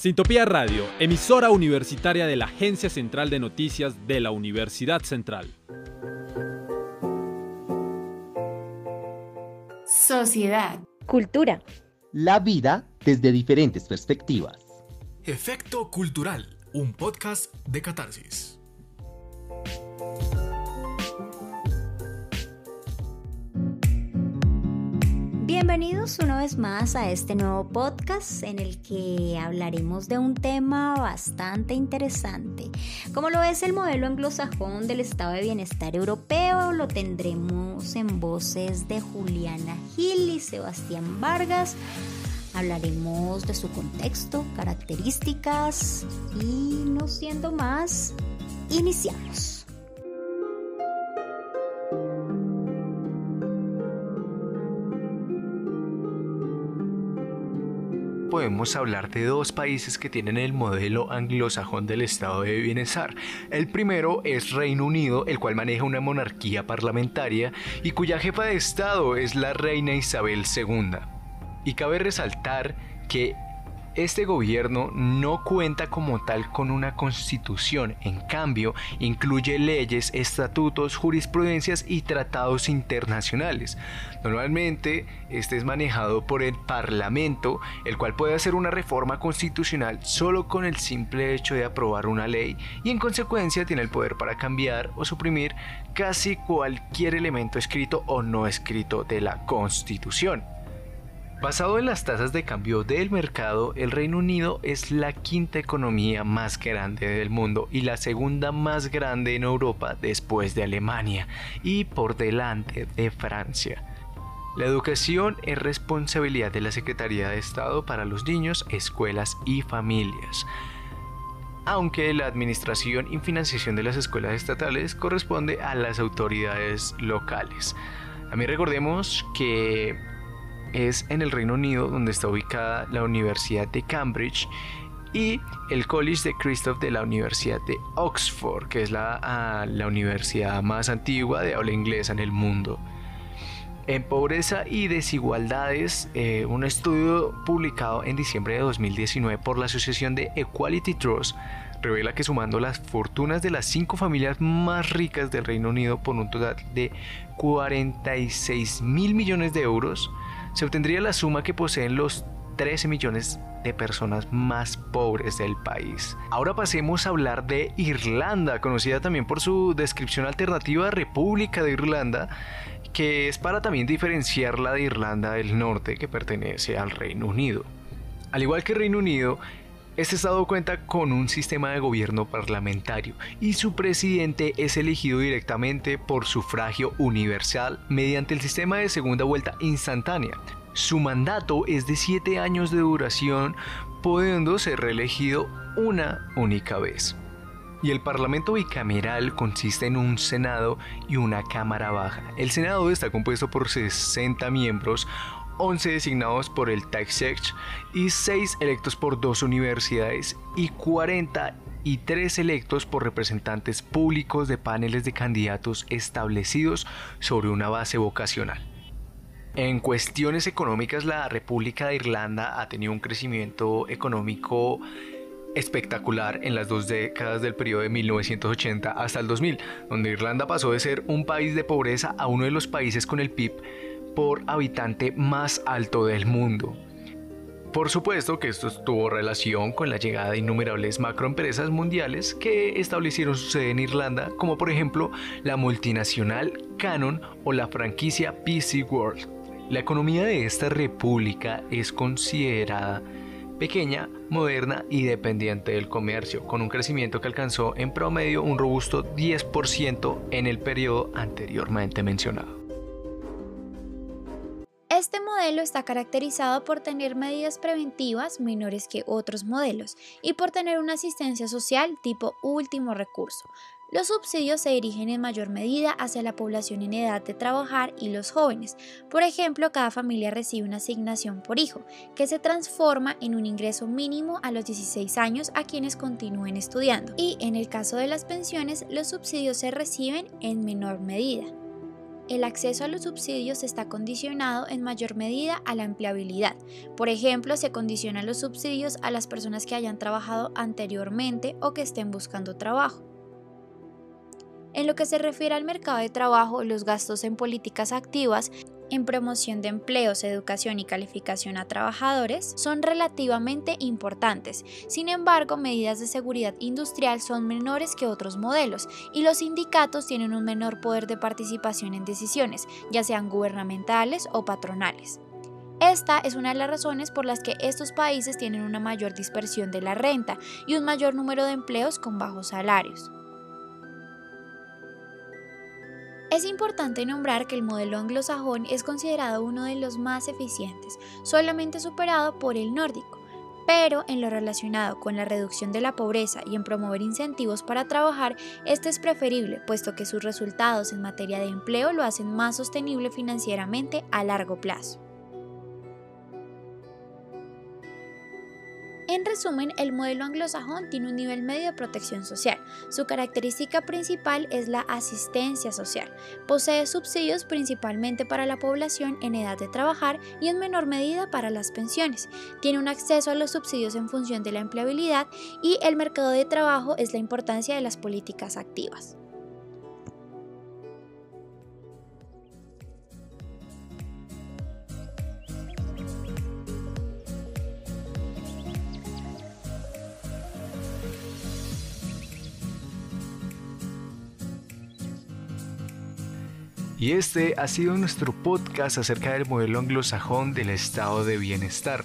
Sintopía Radio, emisora universitaria de la Agencia Central de Noticias de la Universidad Central. Sociedad. Cultura. La vida desde diferentes perspectivas. Efecto Cultural, un podcast de catarsis. Bienvenidos una vez más a este nuevo podcast en el que hablaremos de un tema bastante interesante. Como lo es el modelo anglosajón del estado de bienestar europeo, lo tendremos en voces de Juliana Gil y Sebastián Vargas. Hablaremos de su contexto, características y no siendo más, iniciamos. Podemos hablar de dos países que tienen el modelo anglosajón del estado de bienestar. El primero es Reino Unido, el cual maneja una monarquía parlamentaria y cuya jefa de estado es la reina Isabel II. Y cabe resaltar que este gobierno no cuenta como tal con una constitución, en cambio incluye leyes, estatutos, jurisprudencias y tratados internacionales. Normalmente este es manejado por el Parlamento, el cual puede hacer una reforma constitucional solo con el simple hecho de aprobar una ley y en consecuencia tiene el poder para cambiar o suprimir casi cualquier elemento escrito o no escrito de la Constitución. Basado en las tasas de cambio del mercado, el Reino Unido es la quinta economía más grande del mundo y la segunda más grande en Europa después de Alemania y por delante de Francia. La educación es responsabilidad de la Secretaría de Estado para los niños, escuelas y familias aunque la administración y financiación de las escuelas estatales corresponde a las autoridades locales. Mí recordemos que es en el Reino Unido donde está ubicada la Universidad de Cambridge y el College de Christoph de la Universidad de Oxford, que es la, ah, la universidad más antigua de habla inglesa en el mundo. En pobreza y desigualdades, eh, un estudio publicado en diciembre de 2019 por la Asociación de Equality Trust revela que sumando las fortunas de las cinco familias más ricas del Reino Unido por un total de 46 mil millones de euros, se obtendría la suma que poseen los 13 millones de personas más pobres del país. Ahora pasemos a hablar de Irlanda, conocida también por su descripción alternativa República de Irlanda, que es para también diferenciarla de Irlanda del Norte, que pertenece al Reino Unido. Al igual que Reino Unido, este estado cuenta con un sistema de gobierno parlamentario y su presidente es elegido directamente por sufragio universal mediante el sistema de segunda vuelta instantánea. Su mandato es de 7 años de duración, pudiendo ser reelegido una única vez. Y el Parlamento bicameral consiste en un Senado y una Cámara Baja. El Senado está compuesto por 60 miembros, 11 designados por el Taxech y 6 electos por dos universidades y 43 electos por representantes públicos de paneles de candidatos establecidos sobre una base vocacional. En cuestiones económicas, la República de Irlanda ha tenido un crecimiento económico espectacular en las dos décadas del periodo de 1980 hasta el 2000, donde Irlanda pasó de ser un país de pobreza a uno de los países con el PIB por habitante más alto del mundo. Por supuesto que esto tuvo relación con la llegada de innumerables macroempresas mundiales que establecieron su sede en Irlanda, como por ejemplo la multinacional Canon o la franquicia PC World. La economía de esta república es considerada pequeña, moderna y dependiente del comercio, con un crecimiento que alcanzó en promedio un robusto 10% en el periodo anteriormente mencionado. Este modelo está caracterizado por tener medidas preventivas menores que otros modelos y por tener una asistencia social tipo último recurso. Los subsidios se dirigen en mayor medida hacia la población en edad de trabajar y los jóvenes. Por ejemplo, cada familia recibe una asignación por hijo, que se transforma en un ingreso mínimo a los 16 años a quienes continúen estudiando. Y en el caso de las pensiones, los subsidios se reciben en menor medida. El acceso a los subsidios está condicionado en mayor medida a la empleabilidad. Por ejemplo, se condicionan los subsidios a las personas que hayan trabajado anteriormente o que estén buscando trabajo. En lo que se refiere al mercado de trabajo, los gastos en políticas activas en promoción de empleos, educación y calificación a trabajadores son relativamente importantes. Sin embargo, medidas de seguridad industrial son menores que otros modelos y los sindicatos tienen un menor poder de participación en decisiones, ya sean gubernamentales o patronales. Esta es una de las razones por las que estos países tienen una mayor dispersión de la renta y un mayor número de empleos con bajos salarios. Es importante nombrar que el modelo anglosajón es considerado uno de los más eficientes, solamente superado por el nórdico, pero en lo relacionado con la reducción de la pobreza y en promover incentivos para trabajar, este es preferible, puesto que sus resultados en materia de empleo lo hacen más sostenible financieramente a largo plazo. En resumen, el modelo anglosajón tiene un nivel medio de protección social. Su característica principal es la asistencia social. Posee subsidios principalmente para la población en edad de trabajar y en menor medida para las pensiones. Tiene un acceso a los subsidios en función de la empleabilidad y el mercado de trabajo es la importancia de las políticas activas. Y este ha sido nuestro podcast acerca del modelo anglosajón del estado de bienestar.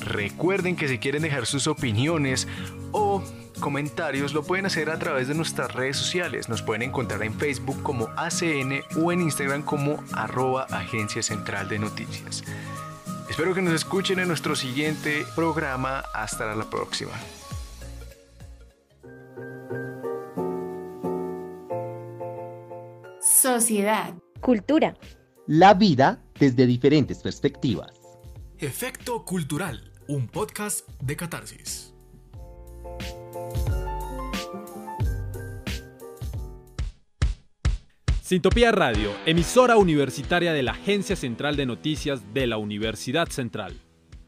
Recuerden que si quieren dejar sus opiniones o comentarios lo pueden hacer a través de nuestras redes sociales. Nos pueden encontrar en Facebook como ACN o en Instagram como arroba Agencia Central de Noticias. Espero que nos escuchen en nuestro siguiente programa. Hasta la próxima. Sociedad. Cultura. La vida desde diferentes perspectivas. Efecto Cultural, un podcast de catarsis. Sintopía Radio, emisora universitaria de la Agencia Central de Noticias de la Universidad Central.